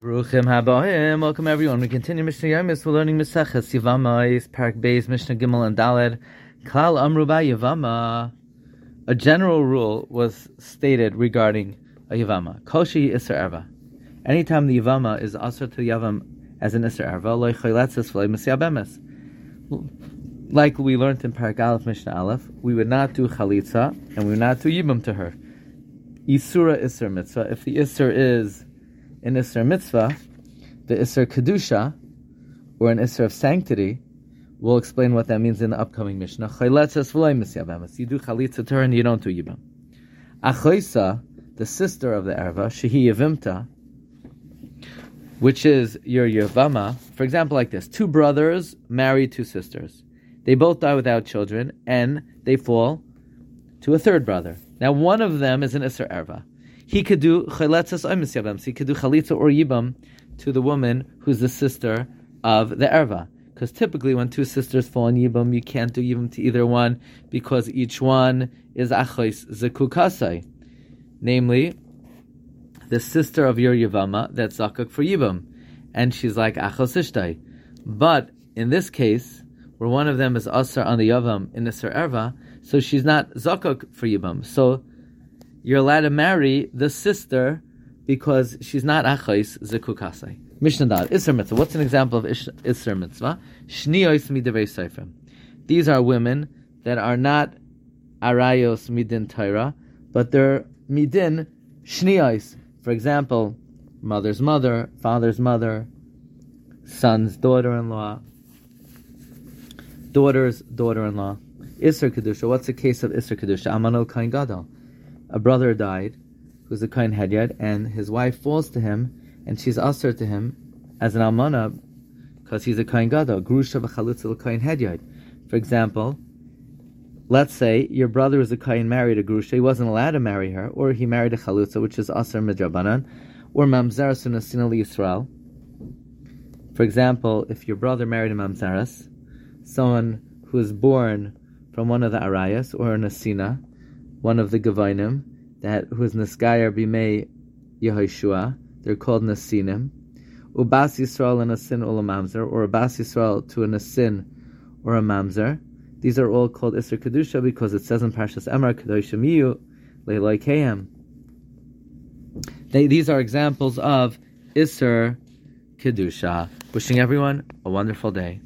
Ruchim habohim. Welcome everyone. We continue Mishnah Yomis. We're learning Maseches Yivama, Parak Beis, Mishnah Gimel and Daled. Klal Amruba Yivama. A general rule was stated regarding a Yivama. Koshi Isser Erva. Anytime the Yivama is also to Yavam as an Isser Erva, loy choyletzes v'loy Mesyabemes. Like we learned in Parak Aleph Mishnah Aleph, we would not do Chalitza and we would not do Yibam to her. Isura Isser Mitzvah. If the Isser is in Isser Mitzvah, the Isser Kedusha, or an Isser of Sanctity, we'll explain what that means in the upcoming Mishnah. You do Chalitza to her and you don't do Yibam. Achoisa, the sister of the Erva, Shehi Yavimta, which is your Yavama, for example, like this two brothers marry two sisters. They both die without children, and they fall to a third brother. Now, one of them is an Isser Erva he could do chaletzas oimis. So he could do chalitza or yibam to the woman who's the sister of the erva. Because typically, when two sisters fall in yibam, you can't do yibam to either one because each one is achos zekukasai, namely the sister of your yivama that's zakuk for yibam, and she's like achos ishtai. But in this case, where one of them is asar on the yavam in the erva, so she's not zakuk for yibam. So you're allowed to marry the sister because she's not achais zekukasai. Mishnah Dad, Isser Mitzvah. What's an example of Isser Mitzvah? Shniyos midavei seifrim. These are women that are not arayos midin Torah, but they're midin shniyos. For example, mother's mother, father's mother, son's daughter-in-law, daughter's daughter-in-law. Isser Kedusha. What's the case of Isser Kedusha? Amanol Kain Gadol a brother died, who's a Kohen Hedyad, and his wife falls to him, and she's usher to him as an almana, because he's a Kohen Gadol, Grusha v'chalitza Kohen Hedyad. For example, let's say your brother was a Kohen married a Grusha, he wasn't allowed to marry her, or he married a Chalutza, which is Asr Midrabanan, or Mamzeras Unasina Yisrael. For example, if your brother married a Mamzeras, someone who is born from one of the Arayas, or a Nasina, one of the Gavainim, that who is Niskayer Bimei Yehoshua. They're called Nasinim. Ubas Yisrael and a Mamzer, or Ubas Yisrael to a Nasin or a Mamzer. These are all called Isser Kedusha because it says in Parshas Emor, Kedoshim Yiyu, Leiloi Kehem. These are examples of Isser Kedusha. Wishing everyone a wonderful day.